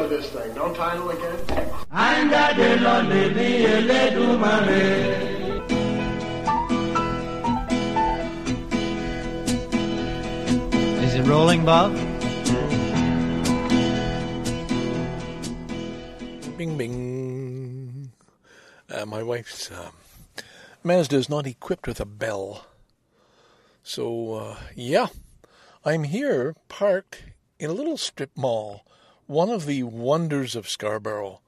title of this thing. No title again? Is it rolling, Bob? Bing, bing. Uh, my wife's um, Mazda is not equipped with a bell. So, uh, yeah, I'm here parked in a little strip mall, one of the wonders of Scarborough.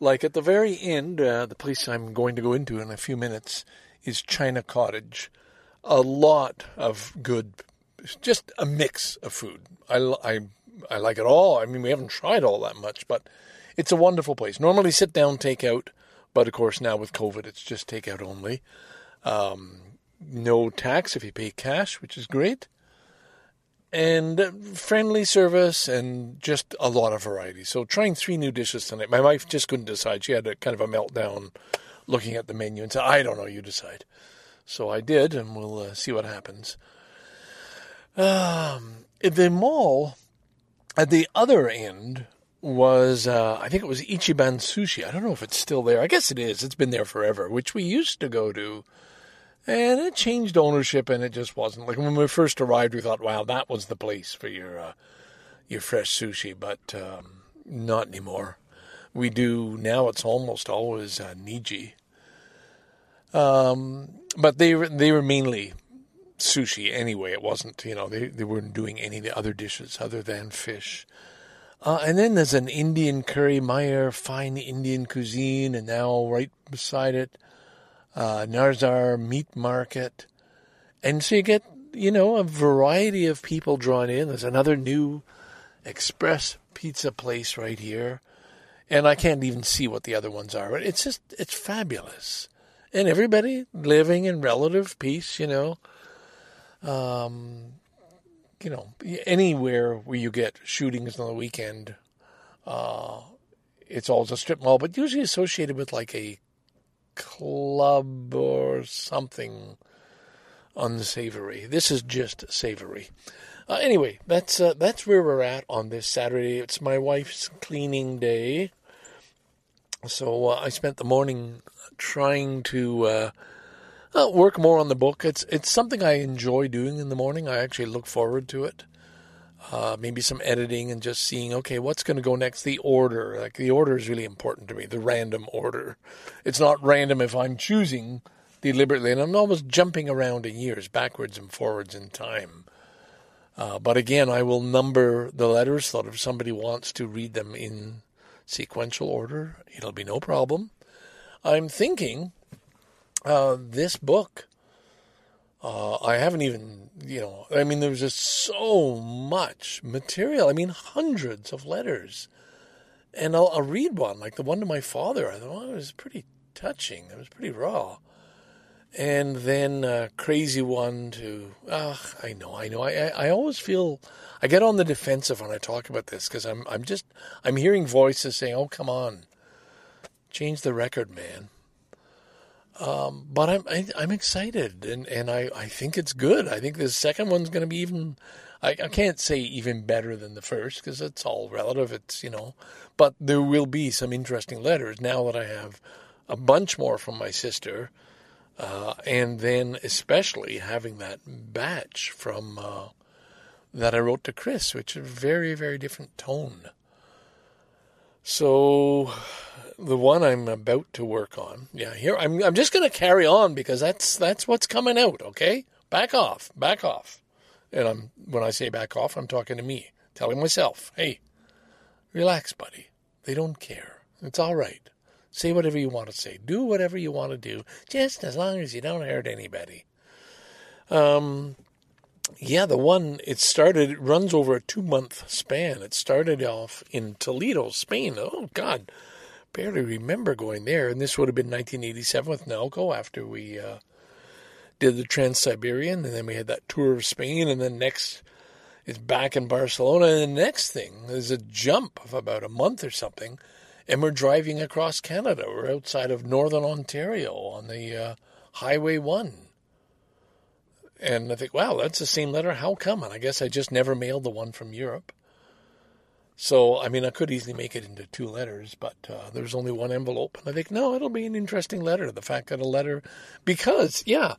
Like at the very end, uh, the place I'm going to go into in a few minutes is China Cottage. A lot of good, just a mix of food. I, I, I like it all. I mean, we haven't tried all that much, but it's a wonderful place. Normally sit down, take out, but of course now with COVID, it's just takeout only. Um, no tax if you pay cash, which is great. And friendly service and just a lot of variety. So trying three new dishes tonight. My wife just couldn't decide. She had a kind of a meltdown looking at the menu and said, I don't know, you decide. So I did, and we'll uh, see what happens. Um, the mall at the other end was, uh, I think it was Ichiban Sushi. I don't know if it's still there. I guess it is. It's been there forever, which we used to go to. And it changed ownership, and it just wasn't like when we first arrived. We thought, "Wow, that was the place for your uh, your fresh sushi," but um, not anymore. We do now. It's almost always uh, Niji. Um, but they they were mainly sushi anyway. It wasn't you know they they weren't doing any other dishes other than fish. Uh, and then there's an Indian curry Meyer, fine Indian cuisine, and now right beside it, uh, Narzar Meat Market. And so you get, you know, a variety of people drawn in. There's another new express pizza place right here. And I can't even see what the other ones are. But it's just, it's fabulous. And everybody living in relative peace, you know. Um, you know, anywhere where you get shootings on the weekend, uh, it's always a strip mall, but usually associated with like a club or something unsavory. This is just savory. Uh, anyway, that's uh, that's where we're at on this Saturday. It's my wife's cleaning day, so uh, I spent the morning trying to uh, uh, work more on the book. It's it's something I enjoy doing in the morning. I actually look forward to it. Uh, maybe some editing and just seeing, okay, what's going to go next? The order, like the order is really important to me. The random order. It's not random if I'm choosing deliberately, and I'm almost jumping around in years, backwards and forwards in time. Uh, but again, I will number the letters so that if somebody wants to read them in sequential order, it'll be no problem. I'm thinking uh, this book, uh, I haven't even, you know, I mean, there's just so much material. I mean, hundreds of letters. And I'll, I'll read one, like the one to my father. I thought, well, it was pretty touching. It was pretty raw. And then a crazy one to, ah, I know, I know. I, I, I always feel, I get on the defensive when I talk about this because I'm, I'm just, I'm hearing voices saying, oh, come on, change the record, man. Um, but I'm I, am i am excited and, and I, I think it's good. I think the second one's going to be even. I, I can't say even better than the first because it's all relative. It's you know, but there will be some interesting letters now that I have a bunch more from my sister, uh, and then especially having that batch from uh, that I wrote to Chris, which is a very very different tone. So the one I'm about to work on. Yeah, here I'm. I'm just going to carry on because that's that's what's coming out. Okay, back off, back off. And I'm when I say back off, I'm talking to me, telling myself, "Hey, relax, buddy. They don't care. It's all right. Say whatever you want to say. Do whatever you want to do, just as long as you don't hurt anybody." Um, yeah, the one it started it runs over a two month span. It started off in Toledo, Spain. Oh God, barely remember going there. And this would have been 1987 with Naoko after we uh, did the Trans Siberian, and then we had that tour of Spain, and then next is back in Barcelona. And the next thing is a jump of about a month or something, and we're driving across Canada. We're outside of Northern Ontario on the uh, Highway 1. And I think, wow, that's the same letter. How come? And I guess I just never mailed the one from Europe. So, I mean, I could easily make it into two letters, but uh, there's only one envelope. And I think, no, it'll be an interesting letter. The fact that a letter, because, yeah,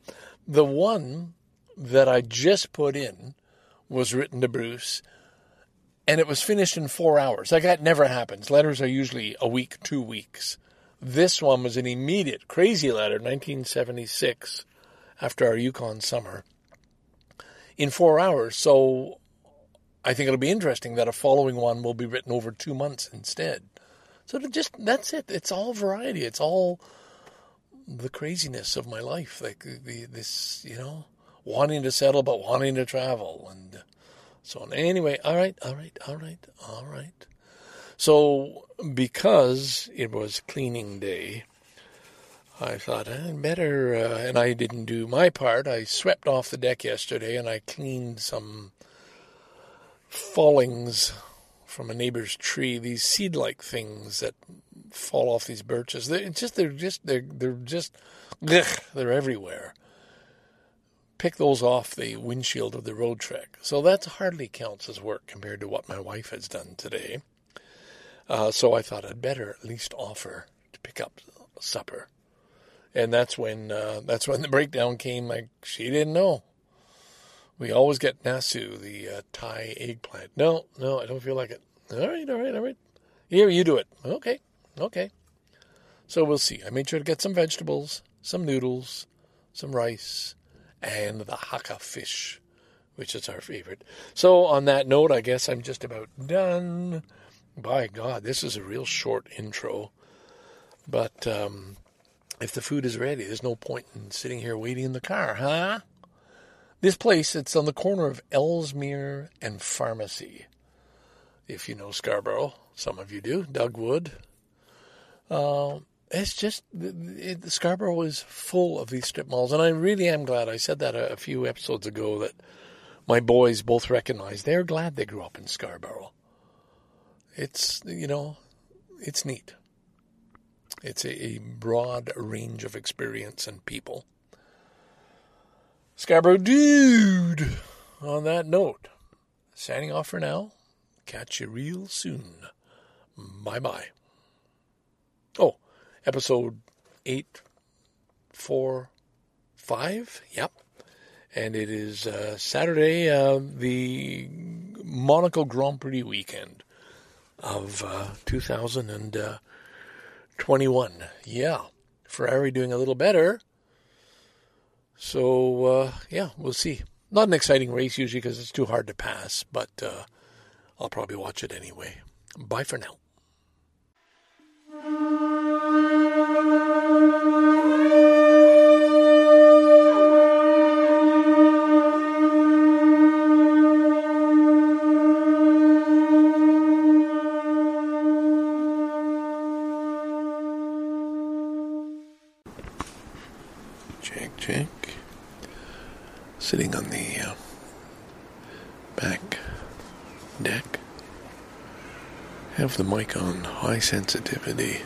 the one that I just put in was written to Bruce and it was finished in four hours. Like that never happens. Letters are usually a week, two weeks. This one was an immediate, crazy letter, 1976, after our Yukon summer, in four hours. So I think it'll be interesting that a following one will be written over two months instead. So just that's it. It's all variety. It's all the craziness of my life. Like the, this, you know, wanting to settle but wanting to travel and so on. Anyway, all right, all right, all right, all right. So because it was cleaning day, I thought I'd eh, better, uh, and I didn't do my part. I swept off the deck yesterday and I cleaned some fallings from a neighbor's tree. These seed-like things that fall off these birches. They're just they're just they're they're just ugh, they're everywhere. Pick those off the windshield of the Roadtrek. So that hardly counts as work compared to what my wife has done today. Uh, so I thought I'd better at least offer to pick up supper. And that's when uh, that's when the breakdown came. Like she didn't know. We always get nasu, the uh, Thai eggplant. No, no, I don't feel like it. All right, all right, all right. Here, you do it. Okay, okay. So we'll see. I made sure to get some vegetables, some noodles, some rice, and the Hakka fish, which is our favorite. So on that note, I guess I'm just about done. By God, this is a real short intro. But um, if the food is ready, there's no point in sitting here waiting in the car, huh? This place, it's on the corner of Ellesmere and Pharmacy. If you know Scarborough, some of you do, Dugwood. Uh, it's just it, Scarborough is full of these strip malls, and I really am glad. I said that a, a few episodes ago that my boys both recognize they're glad they grew up in Scarborough. It's you know, it's neat. It's a, a broad range of experience and people. Scarborough dude. On that note, signing off for now. Catch you real soon. Bye bye. Oh episode eight, four, five. Yep. And it is uh, Saturday, uh, the Monaco Grand Prix weekend of uh, 2021. Yeah. Ferrari doing a little better. So, uh, yeah, we'll see. Not an exciting race usually because it's too hard to pass, but uh, I'll probably watch it anyway. Bye for now. Check, check. Sitting on the uh, back deck. Have the mic on high sensitivity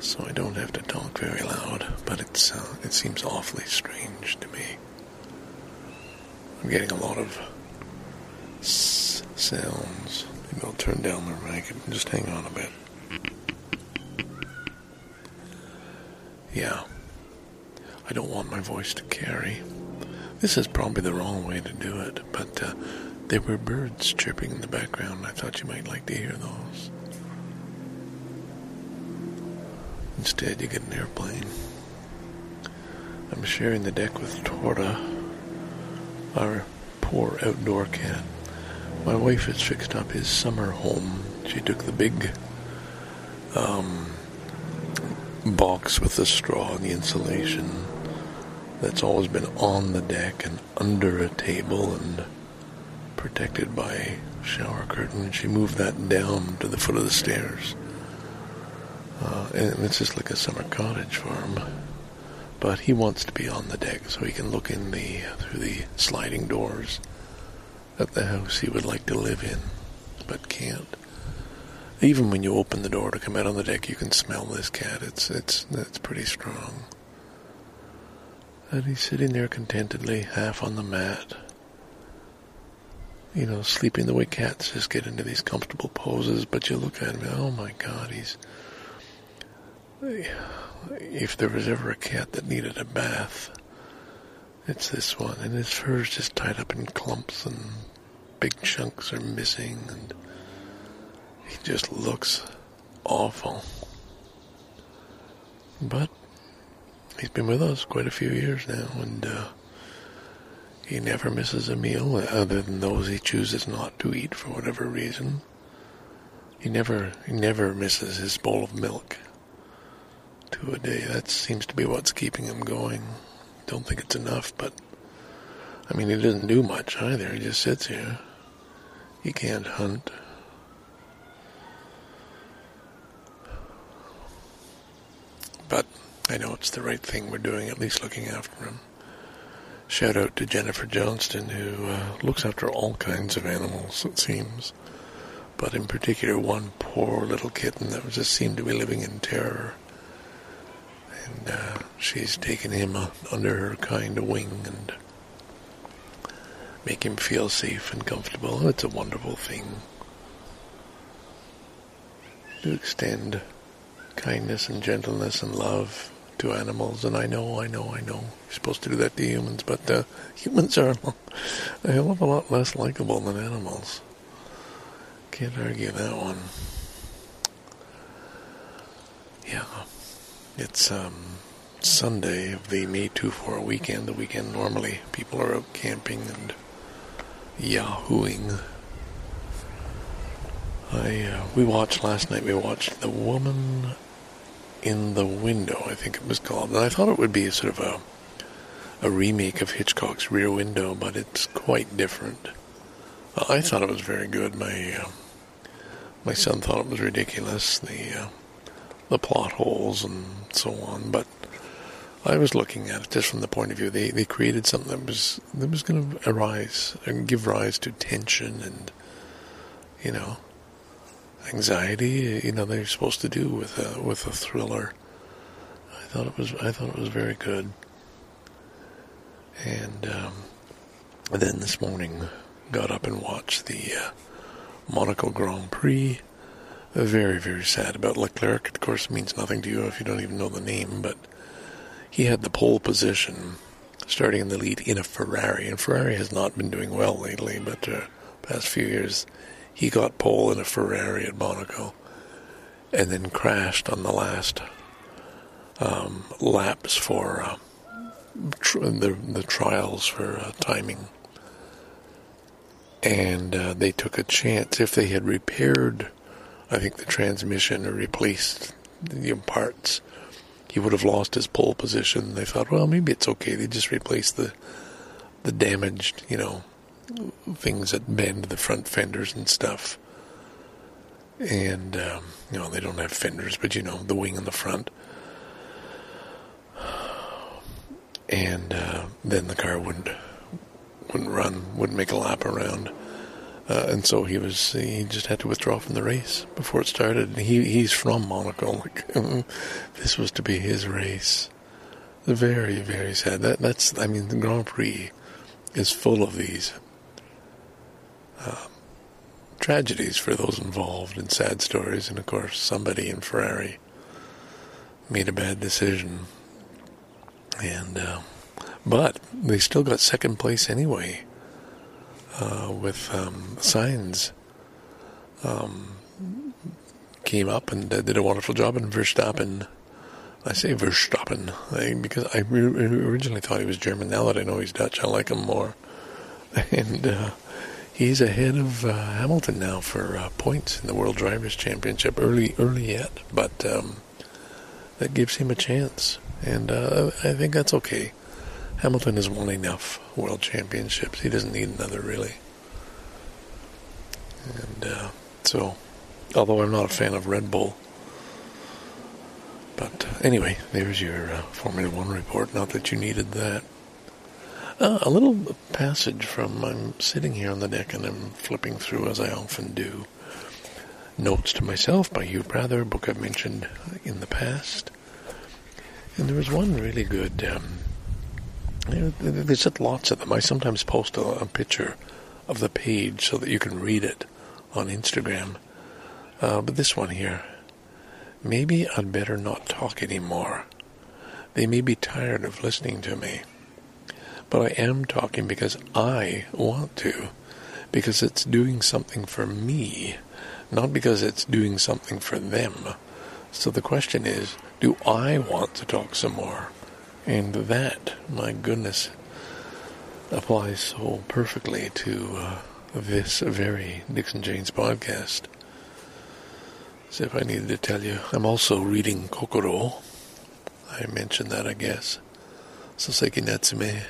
so I don't have to talk very loud, but it's uh, it seems awfully strange to me. I'm getting a lot of s- sounds. Maybe I'll turn down the mic and just hang on a bit. Yeah, I don't want my voice to carry. This is probably the wrong way to do it, but uh, there were birds chirping in the background. I thought you might like to hear those. Instead, you get an airplane. I'm sharing the deck with Torta, our poor outdoor cat. My wife has fixed up his summer home. She took the big um, box with the straw and the insulation that's always been on the deck and under a table and protected by a shower curtain. And she moved that down to the foot of the stairs. Uh, and it's just like a summer cottage for him. But he wants to be on the deck so he can look in the through the sliding doors at the house he would like to live in, but can't. Even when you open the door to come out on the deck, you can smell this cat. It's it's it's pretty strong. And he's sitting there contentedly, half on the mat. you know, sleeping the way cats just get into these comfortable poses. But you look at him, oh my God, he's. If there was ever a cat that needed a bath, it's this one. And his fur's just tied up in clumps, and big chunks are missing, and he just looks awful. But he's been with us quite a few years now, and uh, he never misses a meal other than those he chooses not to eat for whatever reason. He never he never misses his bowl of milk to a day. That seems to be what's keeping him going. Don't think it's enough, but I mean he doesn't do much either. He just sits here. He can't hunt. But I know it's the right thing we're doing, at least looking after him. Shout out to Jennifer Johnston, who uh, looks after all kinds of animals, it seems. But in particular, one poor little kitten that just seemed to be living in terror. And uh, she's taken him under her kind wing and make him feel safe and comfortable. It's a wonderful thing to extend kindness and gentleness and love to animals, and I know, I know, I know, you're supposed to do that to humans, but uh, humans are a hell of a lot less likable than animals. Can't argue that one. Yeah, it's um, Sunday of the May 2-4 weekend, the weekend normally people are out camping and yahooing. I uh, we watched last night. We watched The Woman in the Window, I think it was called. And I thought it would be sort of a a remake of Hitchcock's Rear Window, but it's quite different. I thought it was very good. My uh, my son thought it was ridiculous the uh, the plot holes and so on, but I was looking at it just from the point of view they they created something that was that was going to arise and give rise to tension and you know anxiety, you know, they're supposed to do with a, with a thriller. I thought it was I thought it was very good. And um, then this morning, got up and watched the uh, Monaco Grand Prix. Very very sad about Leclerc. Of course, it means nothing to you if you don't even know the name, but he had the pole position, starting in the lead in a Ferrari, and Ferrari has not been doing well lately, but uh, past few years he got pole in a Ferrari at Monaco and then crashed on the last um, laps for uh, tr- the, the trials for uh, timing. And uh, they took a chance. If they had repaired, I think, the transmission or replaced the parts, he would have lost his pole position. They thought, well, maybe it's okay. They just replaced the the damaged, you know, things that bend the front fenders and stuff. And, um, you know, they don't have fenders, but you know, the wing in the front. And uh, then the car wouldn't wouldn't run, wouldn't make a lap around. Uh, and so he was he just had to withdraw from the race before it started. He he's from Monaco. Like, this was to be his race. Very very sad. That that's I mean the Grand Prix is full of these tragedies for those involved and sad stories. And of course, somebody in Ferrari made a bad decision. And, uh, but they still got second place anyway uh, with um, Sainz. Um, came up and did a wonderful job, and Verstappen. I say Verstappen because I originally thought he was German. Now that I know he's Dutch, I like him more. And uh, he's ahead of uh, Hamilton now for uh, points in the World Drivers' Championship. Early, early yet, but um, that gives him a chance, and uh, I think that's okay. Hamilton has won enough World Championships; he doesn't need another, really. And uh, so, although I'm not a fan of Red Bull, but uh, anyway, there's your uh, Formula One report. Not that you needed that. Uh, a little passage from I'm sitting here on the deck and I'm flipping through as I often do. Notes to Myself by Hugh Prather, a book I've mentioned in the past. And there was one really good. Um, there's lots of them. I sometimes post a, a picture of the page so that you can read it on Instagram. Uh, but this one here, maybe I'd better not talk anymore. They may be tired of listening to me, but I am talking because I want to, because it's doing something for me, not because it's doing something for them. So the question is, do I want to talk some more? And that, my goodness, applies so perfectly to uh, this very Dixon Janes podcast. As if I needed to tell you, I'm also reading Kokoro. I mentioned that, I guess. Soseki Natsume.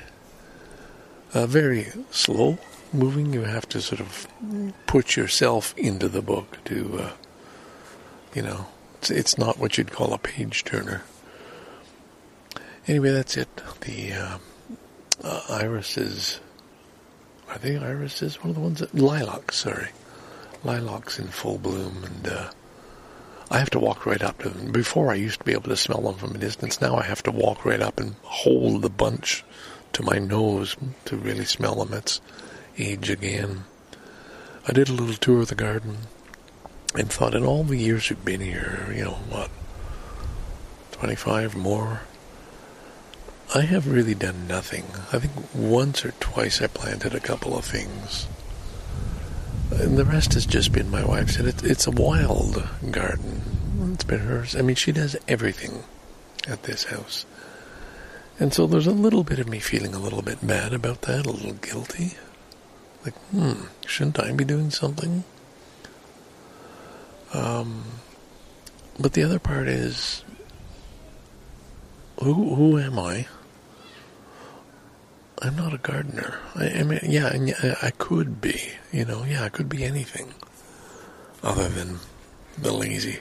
Uh, very slow moving. You have to sort of put yourself into the book to, uh, you know, it's, it's not what you'd call a page turner. Anyway, that's it. The uh, uh, irises. Are they irises? One of the ones that lilacs. Sorry, lilacs in full bloom, and uh, I have to walk right up to them. Before I used to be able to smell them from a distance. Now I have to walk right up and hold the bunch to my nose to really smell them. It's age again. I did a little tour of the garden and thought in all the years we've been here, you know, what, 25 more, I have really done nothing. I think once or twice I planted a couple of things. And the rest has just been my wife's. And it, it's a wild garden. It's been hers. I mean, she does everything at this house. And so there's a little bit of me feeling a little bit bad about that, a little guilty. Like, hmm, shouldn't I be doing something? Um, but the other part is, who who am I? I'm not a gardener. I, I mean, yeah, I could be. You know, yeah, I could be anything other than the lazy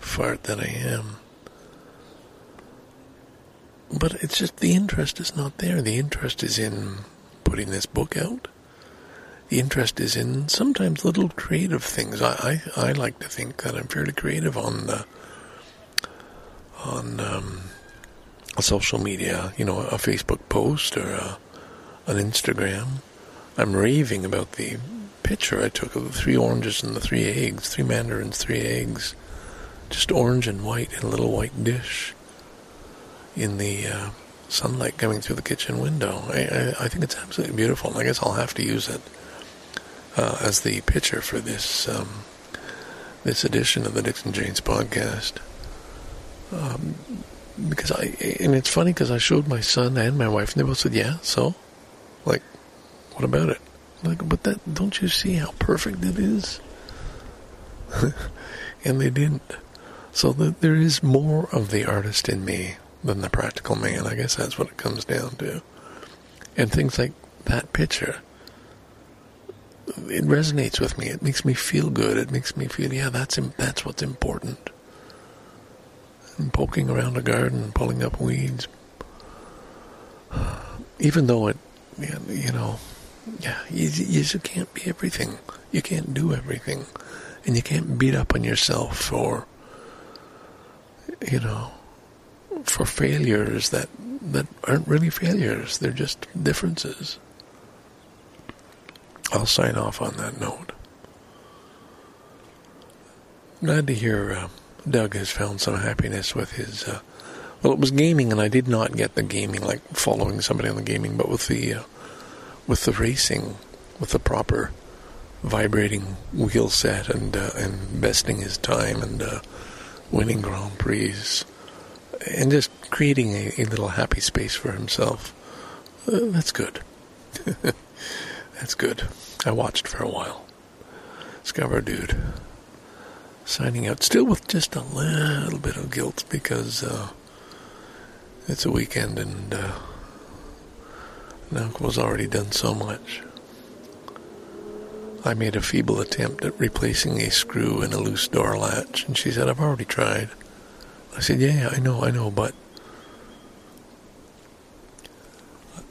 fart that I am. But it's just the interest is not there. The interest is in putting this book out. The interest is in sometimes little creative things. I, I, I like to think that I'm fairly creative on the, on um, social media, you know, a Facebook post or a, an Instagram. I'm raving about the picture I took of the three oranges and the three eggs, three mandarins, three eggs, just orange and white in a little white dish in the uh, sunlight coming through the kitchen window. I, I, I, think it's absolutely beautiful, and I guess I'll have to use it uh, as the picture for this um, this edition of the Dixon Janes podcast. Um, because I and it's funny because I showed my son and my wife, and they both said, "Yeah, so, like, what about it?" Like, but that don't you see how perfect it is? and they didn't. So the, there is more of the artist in me than the practical man. I guess that's what it comes down to. And things like that picture, it resonates with me. It makes me feel good. It makes me feel, yeah, that's that's what's important and poking around a garden, pulling up weeds. Even though it, you know, yeah, you, you just can't be everything. You can't do everything. And you can't beat up on yourself for, you know, for failures that, that aren't really failures. They're just differences. I'll sign off on that note. Glad to hear uh, Doug has found some happiness with his. Uh, well, it was gaming, and I did not get the gaming like following somebody on the gaming, but with the uh, with the racing, with the proper vibrating wheel set, and uh, and besting his time, and uh, winning Grand Prix, and just creating a, a little happy space for himself. Uh, that's good. that's good. I watched for a while. Discover dude signing out, still with just a little bit of guilt because uh, it's a weekend and uh, Uncle's already done so much. I made a feeble attempt at replacing a screw in a loose door latch, and she said, I've already tried. I said, Yeah, I know, I know, but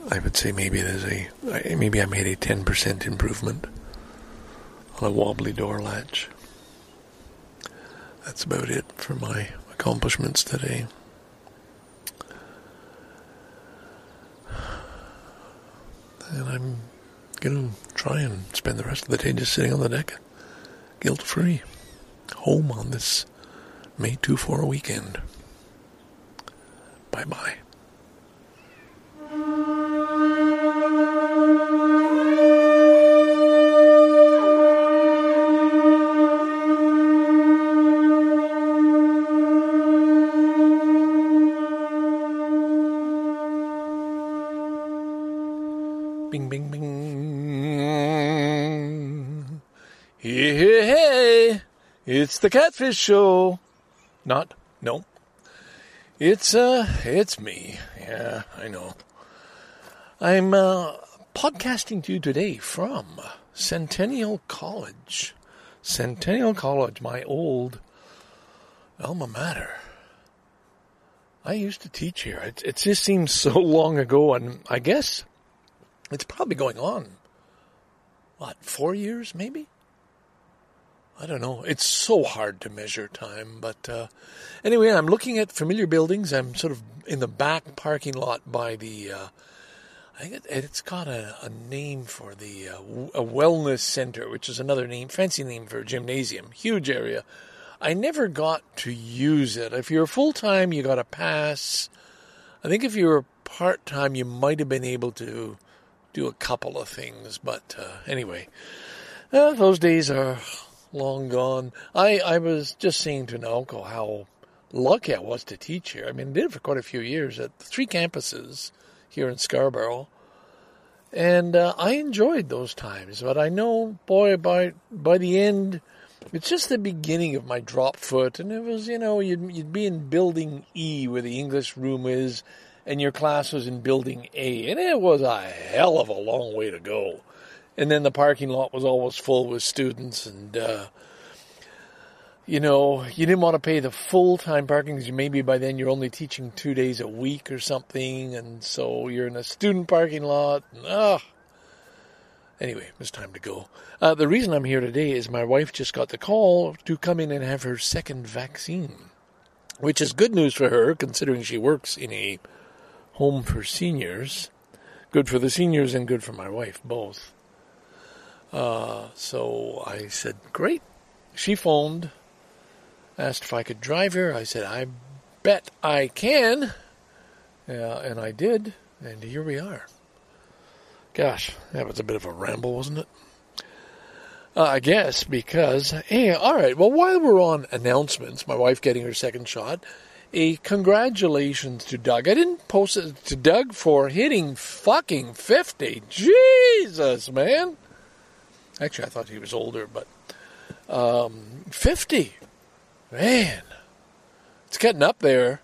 I would say maybe there's a, maybe I made a 10% improvement on a wobbly door latch that's about it for my accomplishments today. And I'm Gonna try and spend the rest of the day just sitting on the deck, guilt free, home on this May 2 4 weekend. Bye bye. Bing, bing, bing. Hey, hey, hey. It's the Catfish Show. Not, no. It's, uh, it's me. Yeah, I know. I'm, uh, podcasting to you today from Centennial College. Centennial College, my old alma mater. I used to teach here. It, it just seems so long ago, and I guess it's probably going on, what, four years maybe? I don't know. It's so hard to measure time. But uh, anyway, I'm looking at familiar buildings. I'm sort of in the back parking lot by the. Uh, I think it, has got a, a, name for the uh, a wellness center, which is another name, fancy name for a gymnasium. Huge area. I never got to use it. If you're full time, you got a pass. I think if you were part time, you might have been able to do a couple of things. But uh, anyway, uh, those days are long gone. I, I was just saying to Naoko how lucky I was to teach here. I mean, I did it for quite a few years at three campuses here in Scarborough. And uh, I enjoyed those times, but I know, boy, by by the end, it's just the beginning of my drop foot, and it was, you know, you'd you'd be in building E where the English room is, and your class was in building A, and it was a hell of a long way to go. And then the parking lot was always full with students, and uh, you know, you didn't want to pay the full time parking because maybe by then you're only teaching two days a week or something, and so you're in a student parking lot. And, ah, anyway, it was time to go. Uh, the reason I'm here today is my wife just got the call to come in and have her second vaccine, which is good news for her considering she works in a home for seniors. Good for the seniors and good for my wife, both. Uh, so I said, great. She phoned, asked if I could drive her. I said, I bet I can. Yeah, and I did, and here we are. Gosh, that was a bit of a ramble, wasn't it? Uh, I guess because, hey, all right, well, while we're on announcements, my wife getting her second shot, a congratulations to Doug. I didn't post it to Doug for hitting fucking 50. Jesus, man. Actually, I thought he was older, but um, 50. Man, it's getting up there.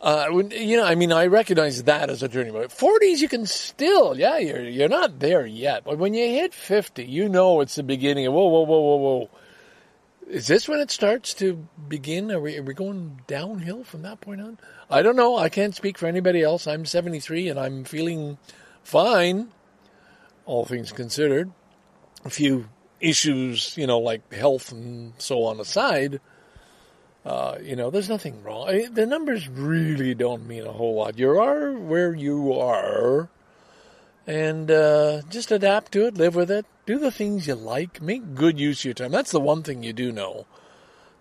Uh, you know, I mean, I recognize that as a journey, but 40s you can still, yeah, you're you're not there yet. But when you hit 50, you know it's the beginning of whoa, whoa, whoa, whoa, whoa is this when it starts to begin? Are we, are we going downhill from that point on? I don't know. I can't speak for anybody else. I'm 73 and I'm feeling fine, all things considered. A few issues, you know, like health and so on aside, uh, you know, there's nothing wrong. I, the numbers really don't mean a whole lot. You are where you are, and uh, just adapt to it, live with it, do the things you like, make good use of your time. That's the one thing you do know.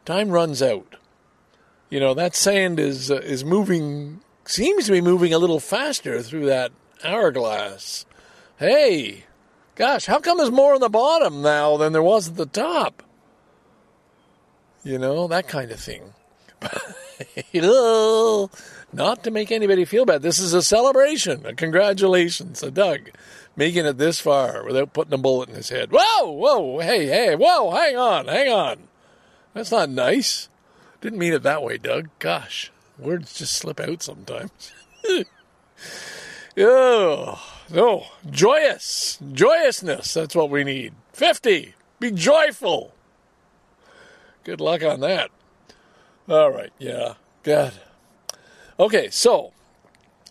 Time runs out. You know that sand is uh, is moving, seems to be moving a little faster through that hourglass. Hey, gosh, how come there's more on the bottom now than there was at the top? You know that kind of thing. Not to make anybody feel bad. This is a celebration. A congratulations, a Doug making it this far without putting a bullet in his head. Whoa, whoa, hey, hey, whoa, hang on, hang on. That's not nice. Didn't mean it that way, Doug. Gosh, words just slip out sometimes. oh, no, joyous, joyousness. That's what we need. 50, be joyful. Good luck on that. All right, yeah, good. Okay, so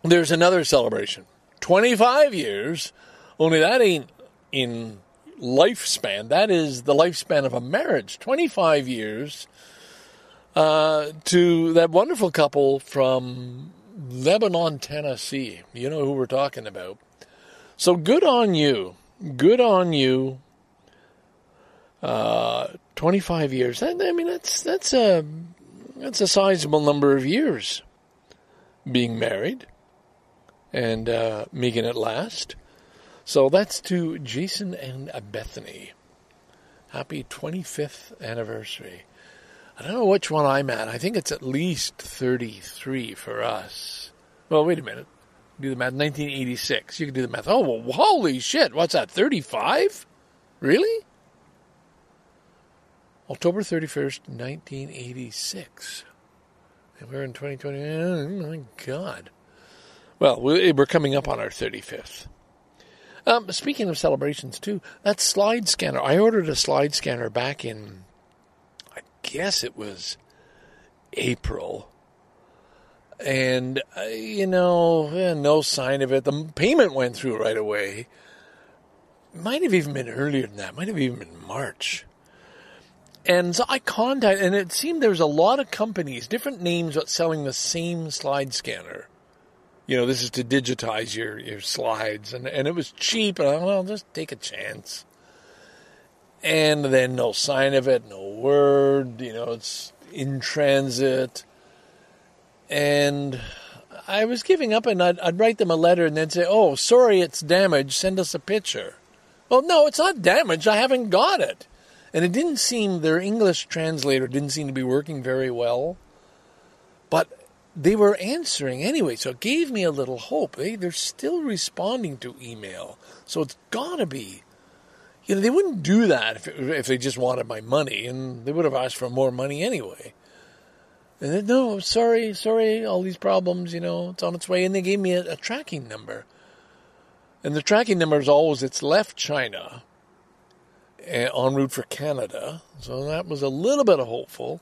there's another celebration. 25 years only that ain't in lifespan. That is the lifespan of a marriage. 25 years uh, to that wonderful couple from Lebanon, Tennessee. You know who we're talking about. So good on you. good on you. Uh, 25 years. I, I mean, that's that's a that's a sizable number of years being married and uh, it last. So that's to Jason and Bethany. Happy 25th anniversary. I don't know which one I'm at. I think it's at least 33 for us. Well, wait a minute. Do the math. 1986. You can do the math. Oh, well, holy shit. What's that? 35? Really? October 31st, 1986. And we're in 2020. Oh, my God. Well, we're coming up on our 35th. Um, speaking of celebrations, too, that slide scanner. I ordered a slide scanner back in, I guess it was April. And, uh, you know, eh, no sign of it. The payment went through right away. Might have even been earlier than that. Might have even been March. And so I contacted, and it seemed there was a lot of companies, different names, but selling the same slide scanner. You know, this is to digitize your, your slides, and, and it was cheap, and I don't just take a chance. And then no sign of it, no word, you know, it's in transit. And I was giving up, and I'd, I'd write them a letter and they'd say, Oh, sorry, it's damaged, send us a picture. Well, no, it's not damaged, I haven't got it. And it didn't seem, their English translator didn't seem to be working very well. But they were answering anyway, so it gave me a little hope. They, they're still responding to email. So it's got to be. You know, they wouldn't do that if, if they just wanted my money, and they would have asked for more money anyway. And then, no, sorry, sorry, all these problems, you know, it's on its way. And they gave me a, a tracking number. And the tracking number is always, it's left China eh, en route for Canada. So that was a little bit of hopeful.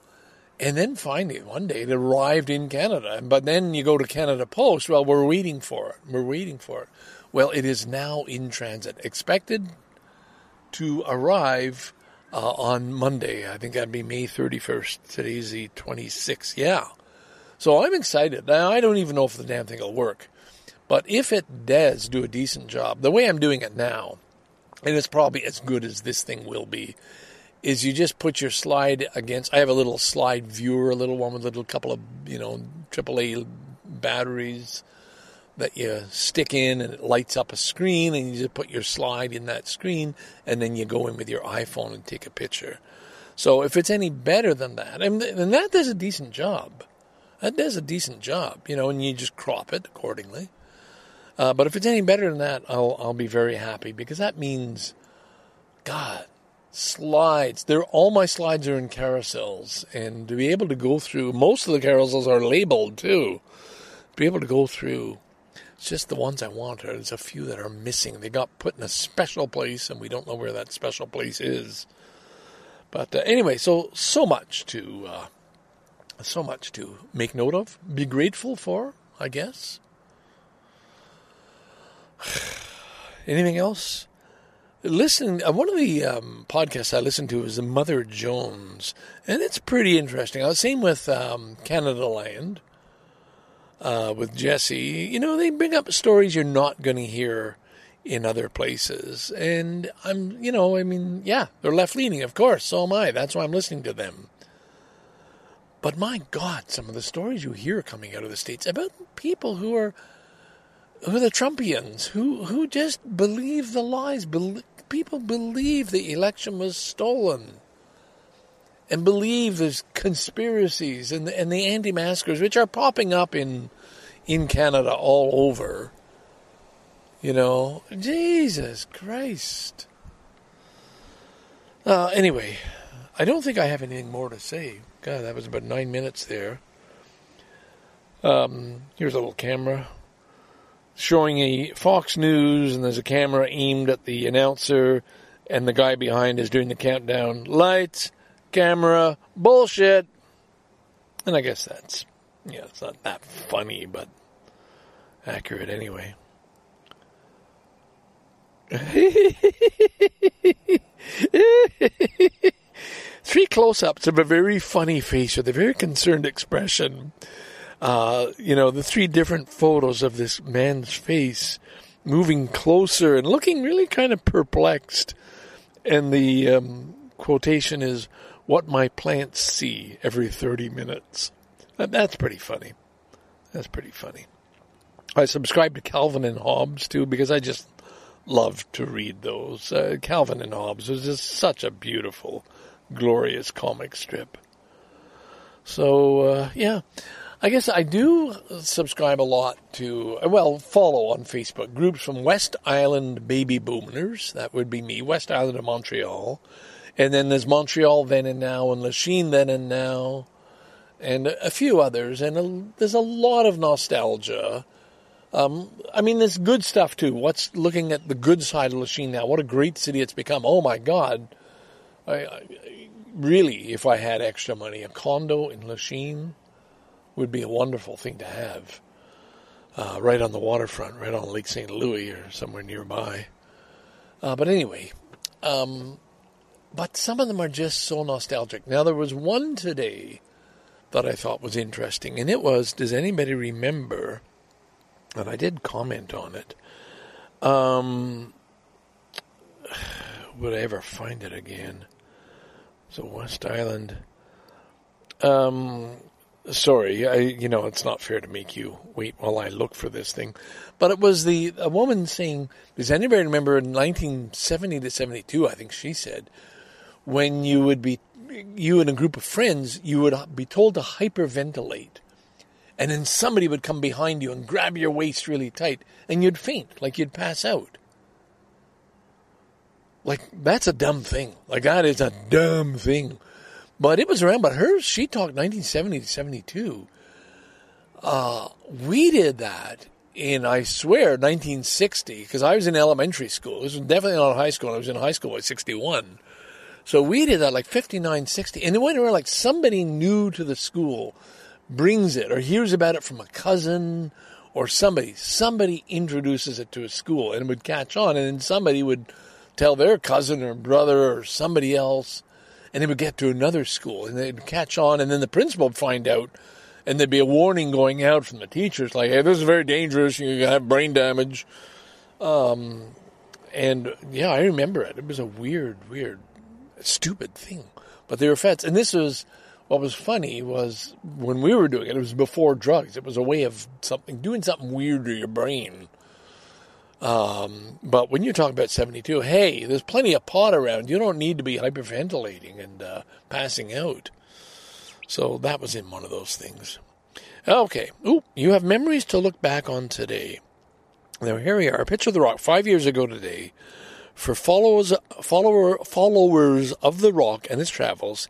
And then finally, one day it arrived in Canada. But then you go to Canada Post. Well, we're waiting for it. We're waiting for it. Well, it is now in transit. Expected to arrive uh, on Monday. I think that'd be May 31st. Today's the 26th. Yeah. So I'm excited. Now, I don't even know if the damn thing will work. But if it does do a decent job, the way I'm doing it now, and it's probably as good as this thing will be, is you just put your slide against. I have a little slide viewer, a little one with a little couple of you know AAA batteries that you stick in, and it lights up a screen, and you just put your slide in that screen, and then you go in with your iPhone and take a picture. So if it's any better than that, and that does a decent job. That does a decent job, you know, and you just crop it accordingly. Uh, but if it's any better than that, I'll I'll be very happy because that means, God, slides. They're all my slides are in carousels, and to be able to go through most of the carousels are labeled too. To be able to go through, it's just the ones I want. There's a few that are missing. They got put in a special place, and we don't know where that special place is. But uh, anyway, so so much to uh, so much to make note of, be grateful for, I guess. Anything else? Listen, uh, one of the um, podcasts I listened to is the Mother Jones, and it's pretty interesting. Uh, same with um, Canadaland, uh, with Jesse. You know, they bring up stories you're not going to hear in other places, and I'm, you know, I mean, yeah, they're left leaning, of course. So am I. That's why I'm listening to them. But my God, some of the stories you hear coming out of the states about people who are who are the Trumpians who who just believe the lies. Be, people believe the election was stolen, and believe there's conspiracies and and the anti-maskers, which are popping up in in Canada all over. You know, Jesus Christ. Uh, anyway, I don't think I have anything more to say. God, that was about nine minutes there. Um, here's a little camera showing a Fox News, and there's a camera aimed at the announcer, and the guy behind is doing the countdown. Lights, camera, bullshit. And I guess that's, yeah, it's not that funny, but accurate anyway. Three close ups of a very funny face with a very concerned expression uh, you know, the three different photos of this man's face moving closer and looking really kind of perplexed. And the um, quotation is, What my plants see every 30 minutes. That's pretty funny. That's pretty funny. I subscribe to Calvin and Hobbes too because I just love to read those. Uh, Calvin and Hobbes was just such a beautiful, glorious comic strip. So, uh, yeah. I guess I do subscribe a lot to, well, follow on Facebook groups from West Island baby boomers. That would be me, West Island of Montreal. And then there's Montreal then and now, and Lachine then and now, and a few others. And a, there's a lot of nostalgia. Um, I mean, there's good stuff too. What's looking at the good side of Lachine now? What a great city it's become. Oh my God. I, I, really, if I had extra money, a condo in Lachine would be a wonderful thing to have. Uh, right on the waterfront, right on Lake St. Louis or somewhere nearby. Uh, but anyway, um, but some of them are just so nostalgic. Now, there was one today that I thought was interesting, and it was Does anybody remember? And I did comment on it. Um, would I ever find it again? So, West Island. Um, sorry, I, you know, it's not fair to make you wait while I look for this thing. But it was the a woman saying, does anybody remember in 1970 to 72, I think she said, when you would be, you and a group of friends, you would be told to hyperventilate. And then somebody would come behind you and grab your waist really tight, and you'd faint, like you'd pass out. Like, that's a dumb thing. Like, that is a dumb thing. But it was around, but hers, she talked 1970 to 72. Uh, we did that in, I swear, 1960, because I was in elementary school. This was definitely not high school. I was in high school by 61. So we did that like 59, 60. And it went around like somebody new to the school brings it or hears about it from a cousin or somebody. Somebody introduces it to a school and it would catch on. And then somebody would tell their cousin or brother or somebody else and it would get to another school and they'd catch on and then the principal would find out and there'd be a warning going out from the teachers like hey this is very dangerous you have brain damage um, and yeah i remember it it was a weird weird stupid thing but they were feds and this was what was funny was when we were doing it it was before drugs it was a way of something doing something weird to your brain um, but when you talk about 72, hey, there's plenty of pot around. You don't need to be hyperventilating and uh, passing out. So that was in one of those things. Okay. Ooh, you have memories to look back on today. Now here we are. Picture of the rock five years ago today. For followers, follower, followers of the rock and its travels,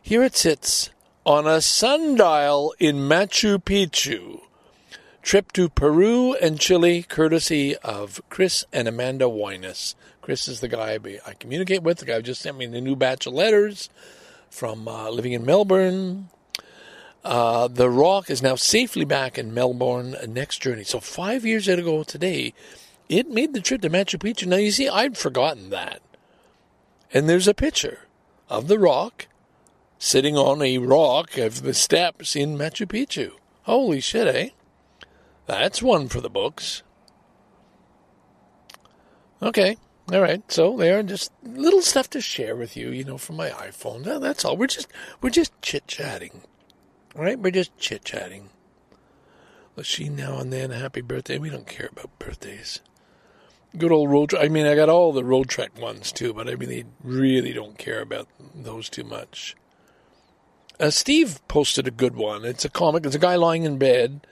here it sits on a sundial in Machu Picchu Trip to Peru and Chile, courtesy of Chris and Amanda Winus. Chris is the guy I communicate with. The guy who just sent me the new batch of letters from uh, living in Melbourne. Uh, the Rock is now safely back in Melbourne. Uh, next journey. So five years ago today, it made the trip to Machu Picchu. Now you see, I'd forgotten that. And there's a picture of the Rock sitting on a rock of the steps in Machu Picchu. Holy shit, eh? That's one for the books. Okay. All right. So they are just little stuff to share with you, you know, from my iPhone. That's all. We're just we're just chit chatting. Right? We're just chit chatting. Let's see now and then happy birthday. We don't care about birthdays. Good old road. I mean, I got all the Roadtrek ones too, but I mean, they really don't care about those too much. Uh, Steve posted a good one. It's a comic. It's a guy lying in bed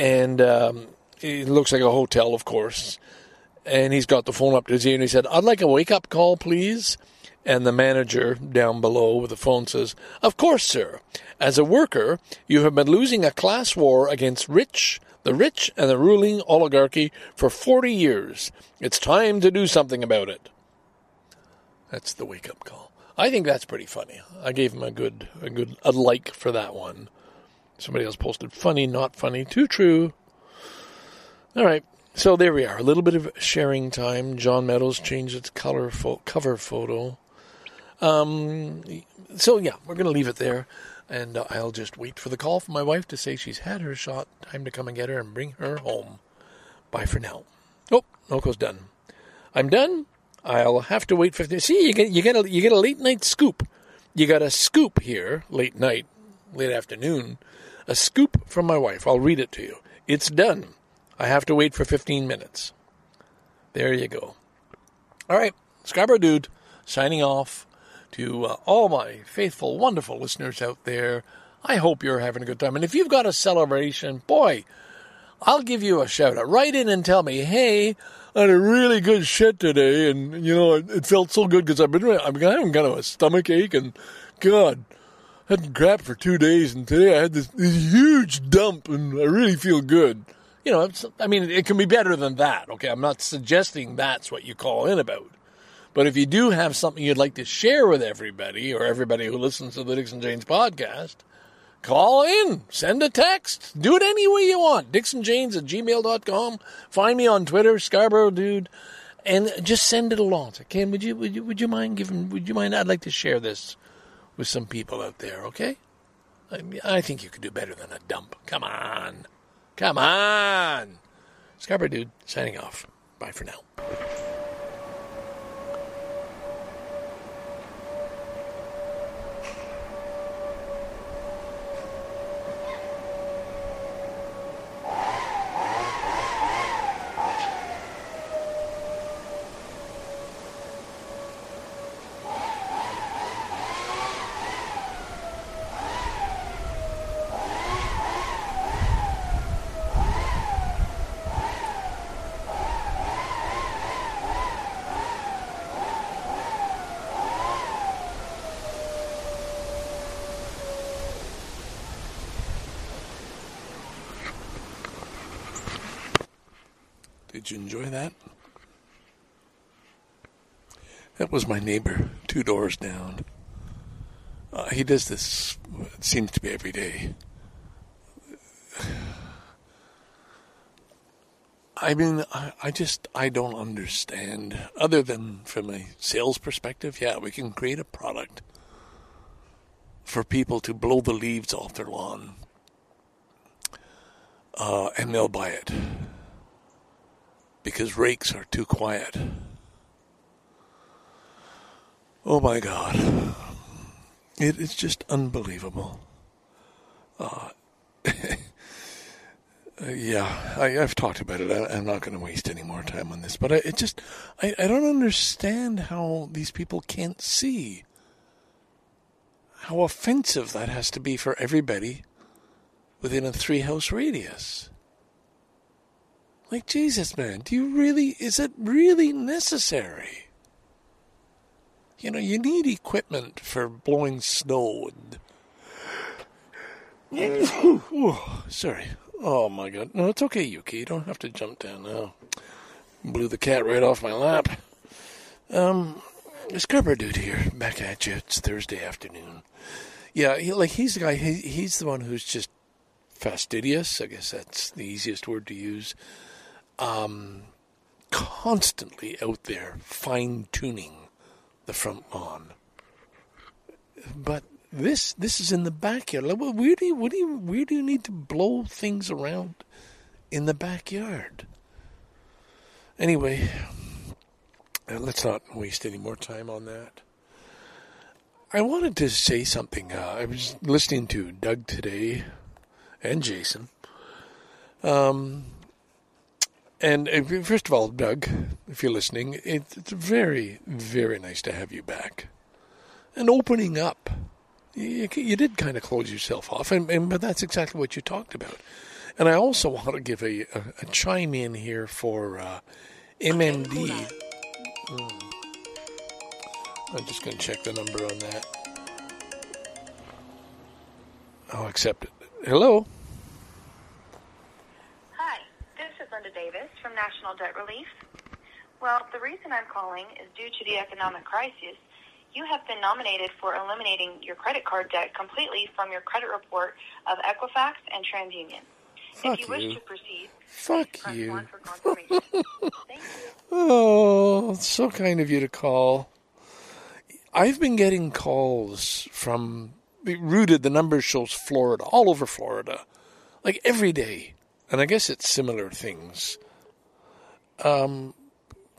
and um, it looks like a hotel, of course. And he's got the phone up to his ear, and he said, "I'd like a wake up call, please." And the manager down below with the phone says, Of course, sir. As a worker, you have been losing a class war against rich, the rich and the ruling oligarchy for 40 years. It's time to do something about it. That's the wake up call. I think that's pretty funny. I gave him a good, a good, a like for that one. Somebody else posted funny, not funny, too true. All right. So there we are. A little bit of sharing time. John Meadows changed its color fo- cover photo. Um, so yeah, we're going to leave it there. And I'll just wait for the call from my wife to say she's had her shot. Time to come and get her and bring her home. Bye for now. Oh, Oko's done. I'm done. I'll have to wait 15. See, you get you get a you get a late night scoop. You got a scoop here, late night, late afternoon. A scoop from my wife. I'll read it to you. It's done. I have to wait for 15 minutes. There you go. All right, Scarborough Dude, signing off to uh, all my faithful, wonderful listeners out there. I hope you're having a good time. And if you've got a celebration, boy, I'll give you a shout out. Write in and tell me, hey, I had a really good shit today, and you know it, it felt so good because I've been I'm having kind of a stomach ache, and God, I hadn't crap for two days, and today I had this, this huge dump, and I really feel good. You know, I mean, it can be better than that. Okay, I'm not suggesting that's what you call in about. But if you do have something you'd like to share with everybody or everybody who listens to the Dixon Janes podcast, call in, send a text, do it any way you want. DixonJanes at gmail.com. Find me on Twitter, Scarborough Dude, and just send it along. Say, Ken, would you, would you, would you mind giving, would you mind, I'd like to share this with some people out there, okay? I, I think you could do better than a dump. Come on. Come on. Scarborough Dude, signing off. Bye for now. You enjoy that? That was my neighbor, two doors down. Uh, he does this, it seems to be every day. I mean, I, I just, I don't understand. Other than from a sales perspective, yeah, we can create a product for people to blow the leaves off their lawn, uh, and they'll buy it because rakes are too quiet. Oh my God. It's just unbelievable. Uh, yeah, I, have talked about it. I, am not going to waste any more time on this, but I, it just, I, I don't understand how these people can't see how offensive that has to be for everybody within a three house radius. Like, Jesus, man, do you really, is it really necessary? You know, you need equipment for blowing snow and. oh, sorry. Oh, my God. No, it's okay, Yuki. You don't have to jump down now. Blew the cat right off my lap. Um, Scarborough dude here, back at you. It's Thursday afternoon. Yeah, he, like he's the guy. He, he's the one who's just fastidious. I guess that's the easiest word to use um, constantly out there fine tuning the front lawn. But this this is in the backyard. Where do you what do you where do you need to blow things around in the backyard? Anyway, uh, let's not waste any more time on that. I wanted to say something. Uh, I was listening to Doug today and Jason. Um, and uh, first of all, Doug, if you're listening, it's very, very nice to have you back. And opening up, you, you did kind of close yourself off, and, and, but that's exactly what you talked about. And I also want to give a, a, a chime in here for uh, MMD. Hmm. I'm just going to check the number on that. I'll accept it. Hello. Davis from National Debt Relief. Well, the reason I'm calling is due to the economic crisis. You have been nominated for eliminating your credit card debt completely from your credit report of Equifax and TransUnion. Fuck if you, you. wish to proceed, Fuck you. 1 for confirmation. Thank you. Oh, it's so kind of you to call. I've been getting calls from rooted. The number shows Florida, all over Florida, like every day and I guess it's similar things. Um,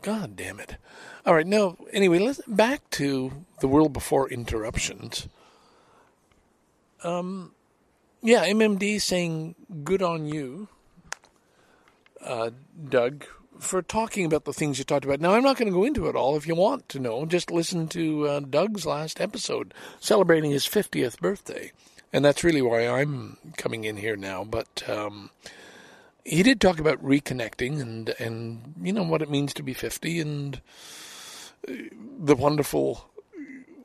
God damn it. All right, now, anyway, let's back to the world before interruptions. Um, yeah, MMD saying good on you, uh, Doug, for talking about the things you talked about. Now, I'm not going to go into it all. If you want to know, just listen to uh, Doug's last episode celebrating his 50th birthday. And that's really why I'm coming in here now. But um, he did talk about reconnecting and, and, you know, what it means to be 50 and uh, the wonderful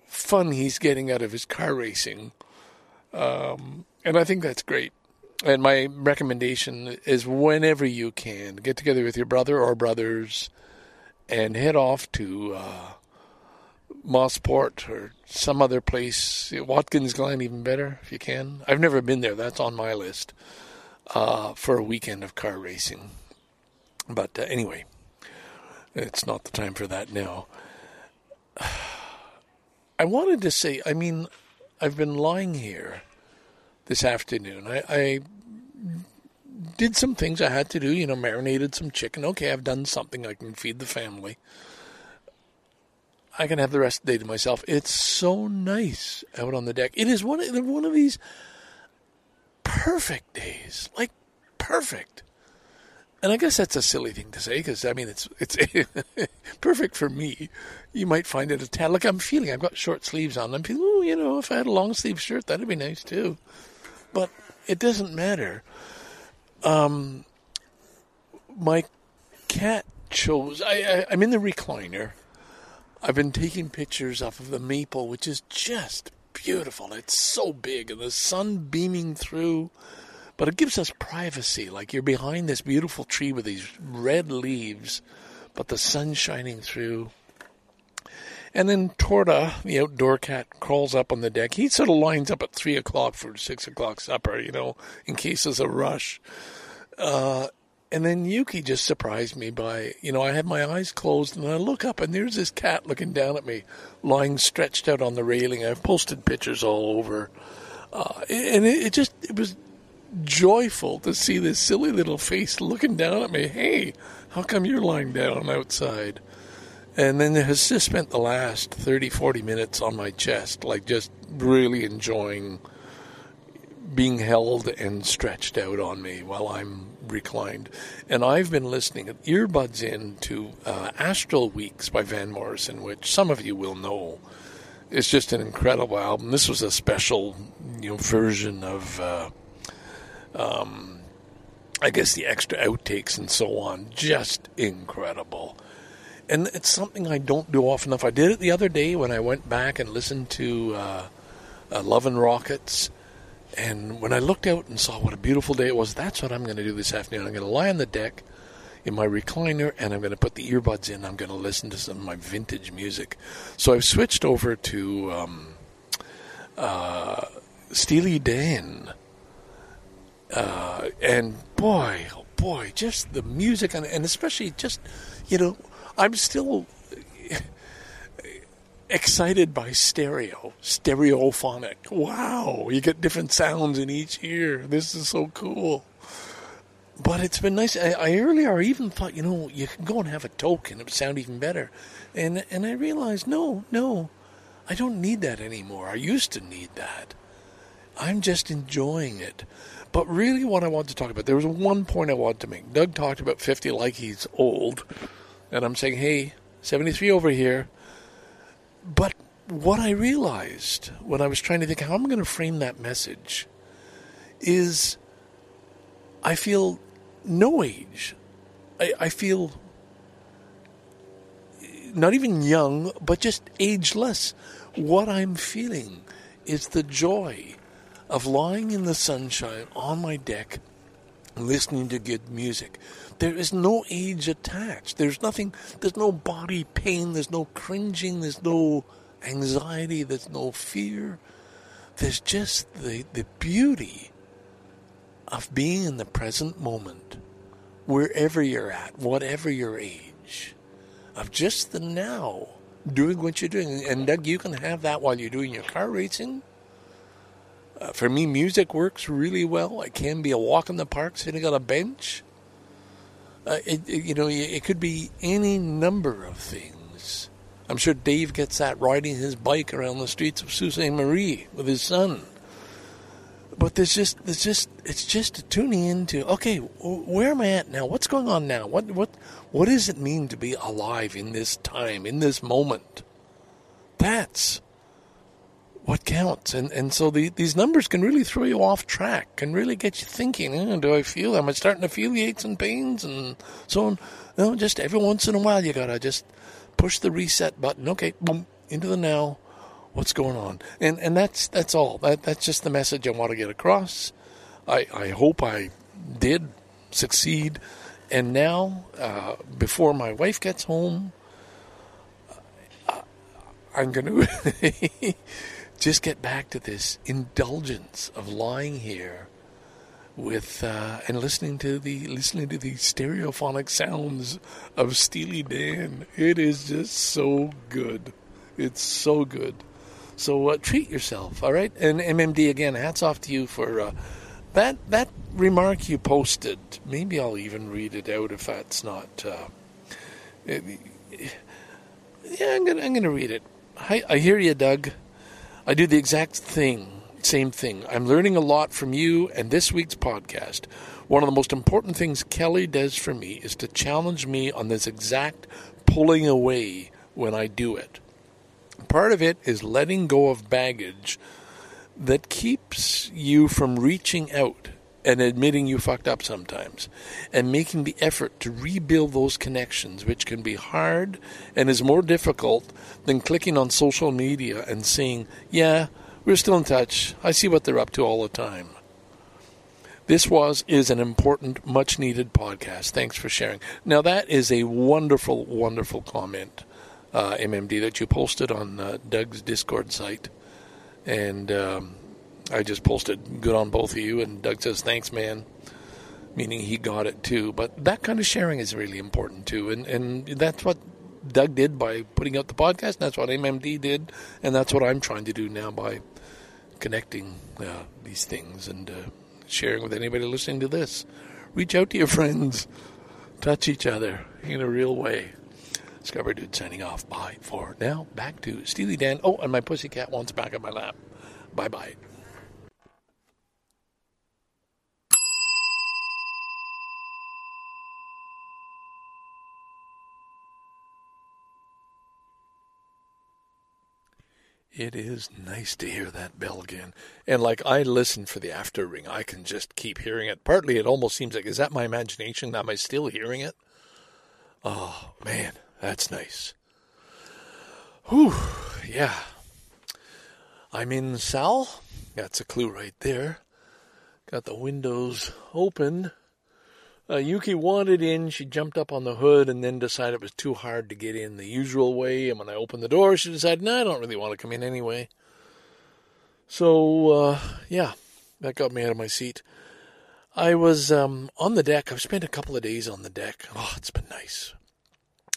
fun he's getting out of his car racing. Um, and I think that's great. And my recommendation is whenever you can, get together with your brother or brothers and head off to uh, Mosport or some other place. Watkins Glen, even better if you can. I've never been there. That's on my list uh, for a weekend of car racing. But uh, anyway, it's not the time for that now. I wanted to say, I mean, I've been lying here this afternoon. I, I did some things I had to do, you know, marinated some chicken. Okay, I've done something. I can feed the family. I can have the rest of the day to myself. It's so nice out on the deck. It is one one of these perfect days, like perfect. And I guess that's a silly thing to say because I mean it's it's perfect for me. You might find it a tad like I'm feeling. I've got short sleeves on. I'm feeling, oh, you know, if I had a long sleeve shirt, that'd be nice too. But it doesn't matter. Um, my cat chose. I, I I'm in the recliner I've been taking pictures off of the maple, which is just beautiful. It's so big and the sun beaming through, but it gives us privacy. Like you're behind this beautiful tree with these red leaves, but the sun shining through. And then Torta, the outdoor cat, crawls up on the deck. He sort of lines up at three o'clock for six o'clock supper, you know, in case there's a rush. Uh, and then Yuki just surprised me by, you know, I had my eyes closed and I look up and there's this cat looking down at me, lying stretched out on the railing. I've posted pictures all over. Uh, and it, it, just, it was joyful to see this silly little face looking down at me. Hey, how come you're lying down outside? And then has just spent the last 30, 40 minutes on my chest, like just really enjoying being held and stretched out on me while I'm reclined. And I've been listening earbuds in to uh, Astral Weeks by Van Morrison, which some of you will know. It's just an incredible album. This was a special, you know, version of, uh, um, I guess, the extra outtakes and so on. Just incredible. And it's something I don't do often enough. I did it the other day when I went back and listened to uh, uh Love and Rockets and when I looked out and saw what a beautiful day it was, that's what I'm going to do this afternoon. I'm going to lie on the deck in my recliner and I'm going to put the earbuds in. I'm going to listen to some of my vintage music. So I've switched over to um, uh, Steely Dan. Uh, and boy, oh boy, just the music and, and especially just, you know, I'm still excited by stereo, stereophonic. Wow, you get different sounds in each ear. This is so cool. But it's been nice. I, I earlier even thought, you know, you can go and have a token; it would sound even better. And and I realized, no, no, I don't need that anymore. I used to need that. I'm just enjoying it. But really, what I want to talk about, there was one point I wanted to make. Doug talked about 50 like he's old. And I'm saying, hey, 73 over here but what I realized when I was trying to think how I'm going to frame that message is I feel no age. I, I feel not even young, but just ageless. What I'm feeling is the joy of lying in the sunshine on my deck, listening to good music. There is no age attached. There's nothing, there's no body pain, there's no cringing, there's no anxiety, there's no fear. There's just the, the beauty of being in the present moment, wherever you're at, whatever your age, of just the now, doing what you're doing. And Doug, you can have that while you're doing your car racing. Uh, for me, music works really well. It can be a walk in the park, sitting on a bench Uh, it, it, you know, it could be any number of things. I'm sure Dave gets that riding his bike around the streets of Sault Ste. Marie with his son. But there's just, there's just, it's just tuning into. Okay, where am I at now? What's going on now? What, what, what does it mean to be alive in this time, in this moment? That's what counts. And and so the, these numbers can really throw you off track, can really get you thinking. Eh, do I feel? Am I starting to feel the aches and pains and so on? No, just every once in a while you gotta just push the reset button. Okay, boom, into the now. What's going on? And and that's that's all. That that's just the message I want to get across. I I hope I did succeed. And now, uh, before my wife gets home, uh, I'm to just get back to this indulgence of lying here with uh, and listening to the listening to the stereophonic sounds of Steely Dan. It is just so good. It's so good. So uh, treat yourself, all right? And MMD again, hats off to you for uh, that that remark you posted. Maybe I'll even read it out if that's not. Uh, it, yeah, I'm gonna I'm gonna read it. I hear you, Doug. I do the exact thing, same thing. I'm learning a lot from you and this week's podcast. One of the most important things Kelly does for me is to challenge me on this exact pulling away when I do it. Part of it is letting go of baggage that keeps you from reaching out and admitting you fucked up sometimes and making the effort to rebuild those connections, which can be hard and is more difficult than clicking on social media and saying, Yeah, we're still in touch. I see what they're up to all the time. This was is an important, much needed podcast. Thanks for sharing. Now that is a wonderful, wonderful comment, uh, MMD, that you posted on uh, Doug's Discord site, and um, I just posted good on both of you, and Doug says thanks, man, meaning he got it too. But that kind of sharing is really important too, and and that's what Doug did by putting out the podcast. That's what MMD did, and that's what I'm trying to do now by connecting uh, these things and uh, sharing with anybody listening to this. Reach out to your friends, touch each other in a real way. Scarborough Dude signing off. Bye for now. Back to Steely Dan. Oh, and my pussycat wants back on my lap. Bye bye. It is nice to hear that bell again. And like I listen for the after ring, I can just keep hearing it. Partly it almost seems like, is that my imagination? Am I still hearing it? Oh, man, that's nice. Whew, yeah. I'm in Sal. That's a clue right there. Got the windows open. Uh, Yuki wanted in. She jumped up on the hood and then decided it was too hard to get in the usual way. And when I opened the door, she decided, no, I don't really want to come in anyway. So, uh, yeah, that got me out of my seat. I was um, on the deck. I've spent a couple of days on the deck. Oh, it's been nice.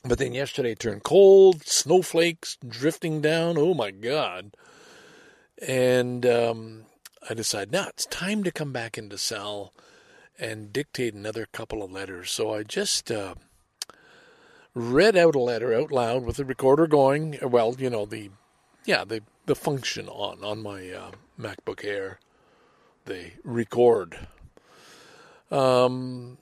But then yesterday it turned cold, snowflakes drifting down. Oh, my God. And um, I decided, now it's time to come back into Sal and dictate another couple of letters. So I just uh, read out a letter out loud with the recorder going. Well, you know the yeah the the function on on my uh, MacBook Air, the record. Um,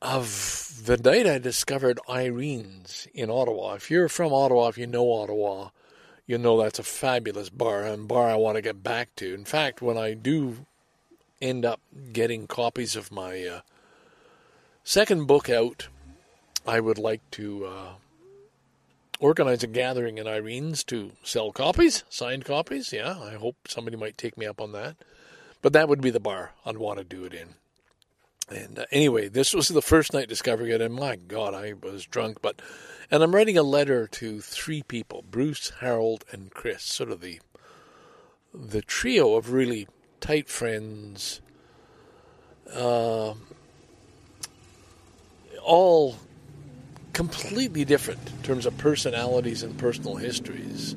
of the night I discovered Irene's in Ottawa. If you're from Ottawa, if you know Ottawa, you know that's a fabulous bar and bar I want to get back to. In fact, when I do end up getting copies of my uh, second book out, I would like to uh, organize a gathering in Irene's to sell copies, signed copies. Yeah, I hope somebody might take me up on that. But that would be the bar I'd want to do it in. And uh, anyway, this was the first night discovering it, and my God, I was drunk. But and I'm writing a letter to three people: Bruce, Harold, and Chris. Sort of the the trio of really tight friends, uh, all completely different in terms of personalities and personal histories.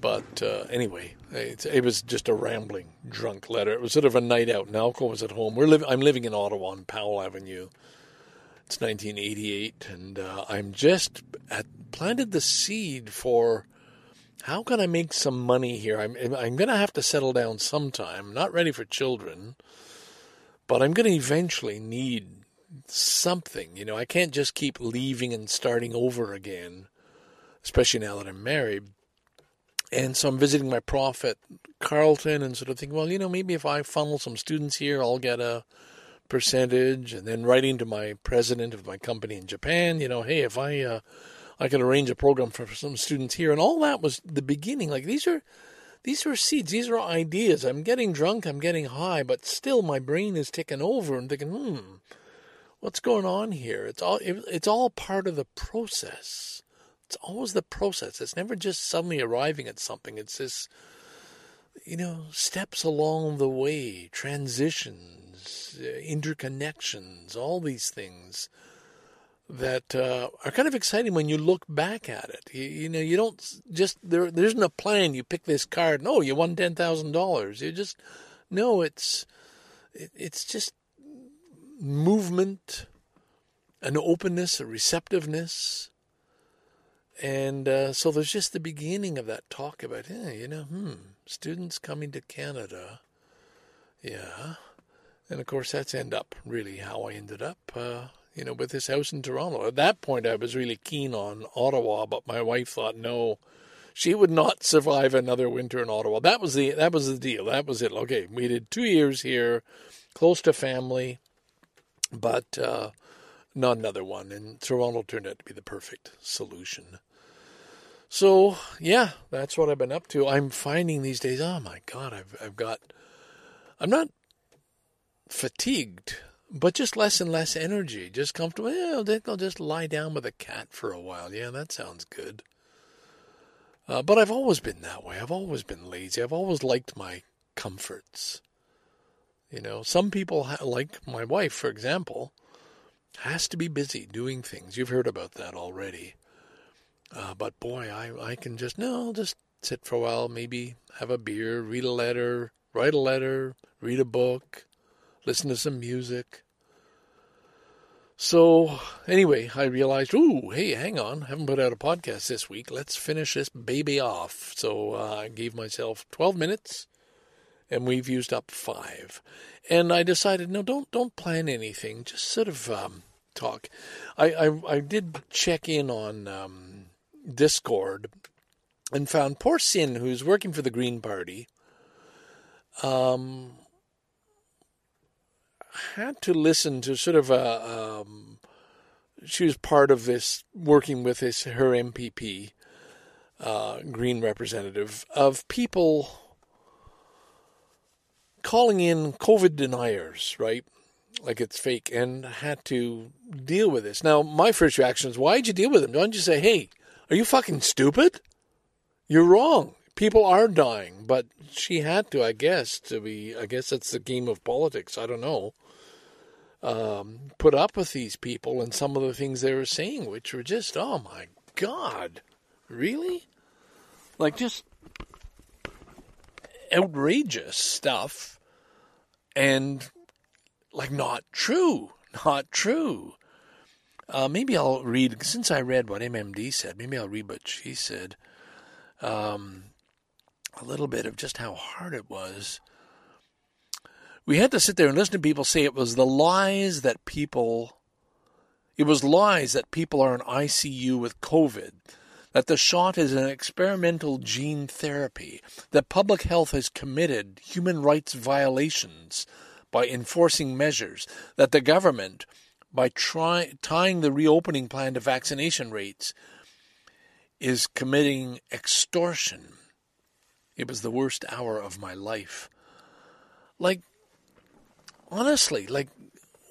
But uh, anyway, it, was just a rambling, drunk letter. It was sort of a night out. Naoko was at home. We're I'm living in Ottawa on Powell Avenue, It's 1988, and uh, I'm just at, planted the seed for how can I make some money here? I'm I'm going to have to settle down sometime. Not ready for children, but I'm going to eventually need something. You know, I can't just keep leaving and starting over again, especially now that I'm married. And so I'm visiting my prof at Carleton and sort of thinking, well, you know, maybe if I funnel some students here, I'll get a percentage. And then writing to my president of my company in Japan, you know, hey, if I uh, I could arrange a program for some students here, and all that was the beginning. Like these are these are seeds, these are ideas. I'm getting drunk, I'm getting high, but still my brain is ticking over and thinking, hmm, what's going on here? It's all it's all part of the process. It's always the process. It's never just suddenly arriving at something. It's this, you know, steps along the way, transitions, interconnections, all these things that uh, are kind of exciting when you look back at it. You, you, know, you don't just there. There isn't a plan. You pick this card. No, you won ten thousand dollars. You just no. It's it, it's just movement, an openness, a receptiveness, and uh, so there's just the beginning of that talk about, you know, hmm, students coming to Canada. Yeah. And of course, that's end up really how I ended up, uh, you know, with this house in Toronto. At that point, I was really keen on Ottawa, but my wife thought, no, she would not survive another winter in Ottawa. That was the that was the deal. That was it. Okay, we did two years here, close to family, but uh, not another one. And Toronto turned out to be the perfect solution. So yeah, that's what I've been up to. I'm finding these days. Oh my God, I've I've got. I'm not fatigued, but just less and less energy. Just comfortable. Yeah, I'll just, lie down with a cat for a while. Yeah, that sounds good. Uh, but I've always been that way. I've always been lazy. I've always liked my comforts. You know, some people like my wife, for example, has to be busy doing things. You've heard about that already. Uh, but boy, I, I can just, no, I'll just sit for a while, maybe have a beer, read a letter, write a letter, read a book, listen to some music. So, anyway, I realized, ooh, hey, hang on, haven't put out a podcast this week. Let's finish this baby off. So, uh, I gave myself 12 minutes, and we've used up five. And I decided, no, don't don't plan anything. Just sort of um, talk. I, I, I did check in on um, Discord and found poor Sin, who's working for the Green Party, um, had to listen to sort of a. Um, she was part of this, working with this her MPP, uh, Green representative, of people calling in COVID deniers, right? Like it's fake, and had to deal with this. Now, my first reaction is, why'd you deal with them? Why don't you say, hey, are you fucking stupid? You're wrong. People are dying, but she had to, I guess, to be. I guess that's the game of politics. I don't know. Um, put up with these people and some of the things they were saying, which were just, oh my god, really? Like just outrageous stuff, and like not true, not true. Uh, maybe I'll read, since I read what MMD said, maybe I'll read what she said. Um, a little bit of just how hard it was. We had to sit there and listen to people say it was the lies that people, it was lies that people are in ICU with COVID, that the shot is an experimental gene therapy, that public health has committed human rights violations by enforcing measures, that the government, by try, tying the reopening plan to vaccination rates is committing extortion. It was the worst hour of my life. Like, honestly, like,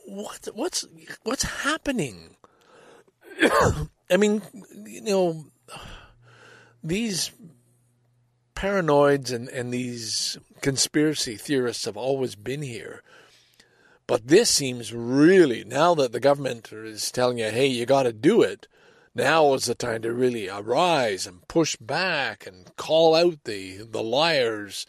what, what's, what's happening? I mean, you know, these paranoids and, and these conspiracy theorists have always been here. But this seems really, now that the government is telling you, hey, you got to do it, now is the time to really arise and push back and call out the, the liars.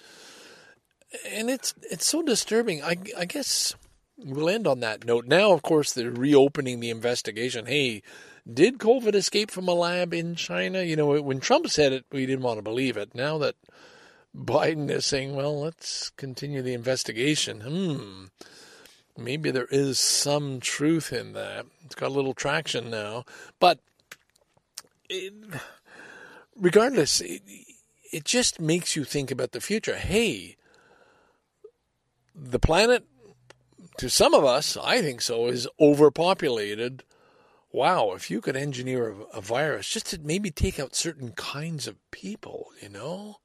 And it's it's so disturbing. I, I guess we'll end on that note. Now, of course, they're reopening the investigation. Hey, did COVID escape from a lab in China? You know, when Trump said it, we didn't want to believe it. Now that Biden is saying, well, let's continue the investigation. Hmm. Maybe there is some truth in that. It's got a little traction now. But it, regardless, it, it just makes you think about the future. Hey, the planet, to some of us, I think so, is overpopulated. Wow, if you could engineer a, a virus just to maybe take out certain kinds of people, you know?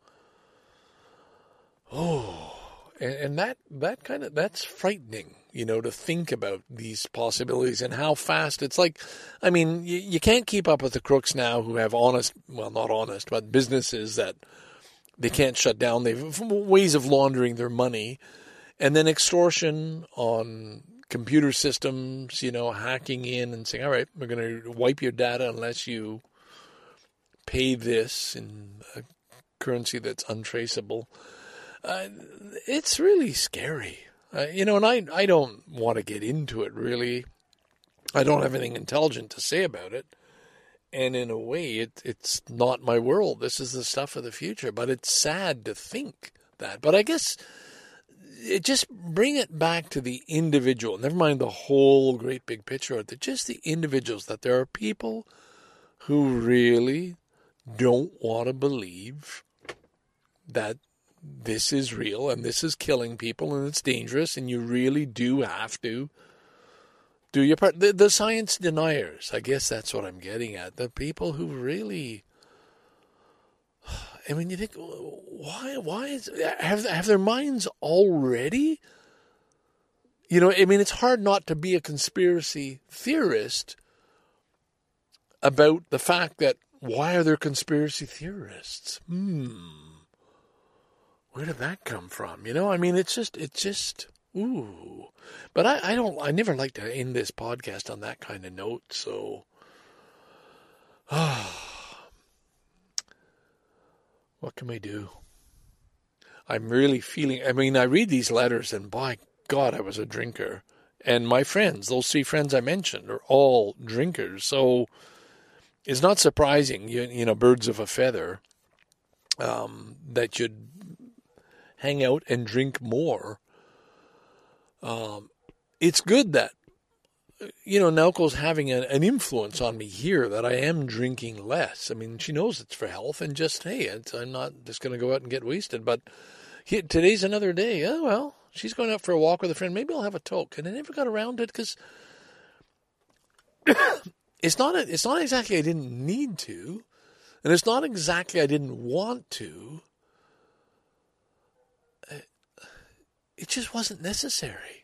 Oh, and, and that that kind of that's frightening, you know, to think about these possibilities and how fast it's like. I mean, you, you can't keep up with the crooks now who have honest, well, not honest, but businesses that they can't shut down. They've ways of laundering their money, and then extortion on computer systems. You know, hacking in and saying, "All right, we're going to wipe your data unless you pay this in a currency that's untraceable." Uh, it's really scary. Uh, you know, and I, I don't want to get into it really. I don't have anything intelligent to say about it. And in a way, it, it's not my world. This is the stuff of the future. But it's sad to think that. But I guess it just bring it back to the individual. Never mind the whole great big picture. That just the individuals. That there are people who really don't want to believe that this is real and this is killing people and it's dangerous and you really do have to do your part. The, the science deniers, I guess that's what I'm getting at. The people who really, I mean, you think, why, why is, have, have their minds already? You know, I mean, it's hard not to be a conspiracy theorist about the fact that why are there conspiracy theorists? Hmm where did that come from? You know, I mean, it's just, it's just, ooh. But I, I don't, I never like to end this podcast on that kind of note. So, ah, what can we do? I'm really feeling, I mean, I read these letters and by God, I was a drinker. And my friends, those three friends I mentioned, are all drinkers. So it's not surprising, you, you know, birds of a feather, um, that you'd hang out and drink more. Um, it's good that you know Naoko's having an, an, influence on me here that I am drinking less. I mean, she knows it's for health, and just hey, I'm not just going to go out and get wasted. But he, today's another day. Oh well, she's going out for a walk with a friend. Maybe I'll have a toke, and I never got around it because it's not. A, it's not exactly I didn't need to, and it's not exactly I didn't want to. Uh, it just wasn't necessary.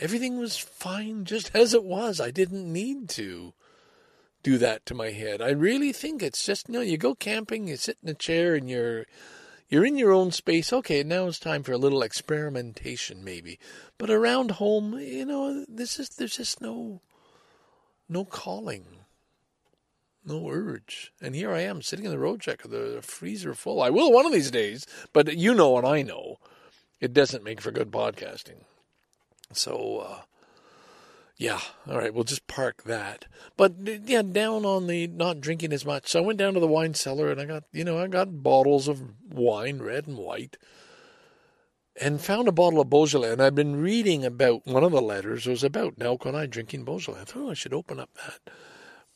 Everything was fine just as it was. I didn't need to do that to my head. I really think it's just you know, you go camping, you sit in a chair and you're you're in your own space. Okay, now it's time for a little experimentation maybe. But around home, you know, this is there's just no no calling. No urge. And here I am sitting in the road checker, the freezer full. I will one of these days, but you know and I know it doesn't make for good podcasting. So, uh, yeah, all right, we'll just park that. But yeah, down on the not drinking as much. So I went down to the wine cellar and I got, you know, I got bottles of wine, red and white, and found a bottle of Beaujolais. And I've been reading about one of the letters was about Nell and I drinking Beaujolais. I thought oh, I should open up that.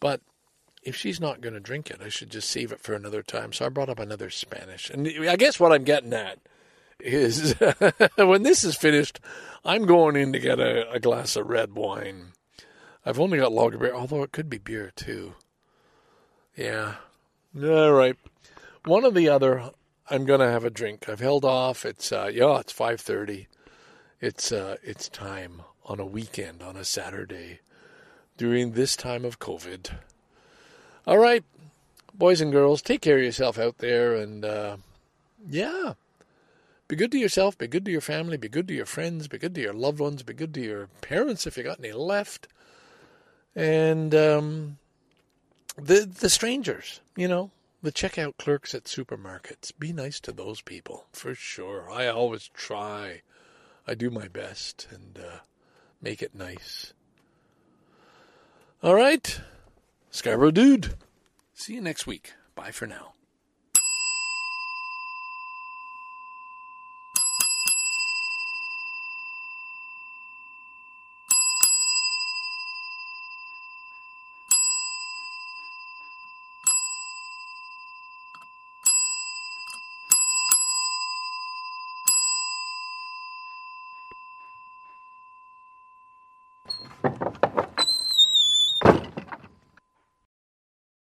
But if she's not going to drink it, I should just save it for another time. So I brought up another Spanish. And I guess what I'm getting at is when this is finished, I'm going in to get a, a, glass of red wine. I've only got lager beer, although it could be beer too. Yeah. All right. One or the other, I'm gonna have a drink. I've held off. It's uh, yeah, it's five thirty. It's uh, it's time on a weekend on a Saturday during this time of COVID. All right, boys and girls, take care of yourself out there, and uh, yeah. Be good to yourself, be good to your family, be good to your friends, be good to your loved ones, be good to your parents if you got any left. And um, the the strangers, you know, the checkout clerks at supermarkets. Be nice to those people for sure. I always try. I do my best, and uh, Make it nice. All right. Scarborough Dude. See you next week. Bye for now.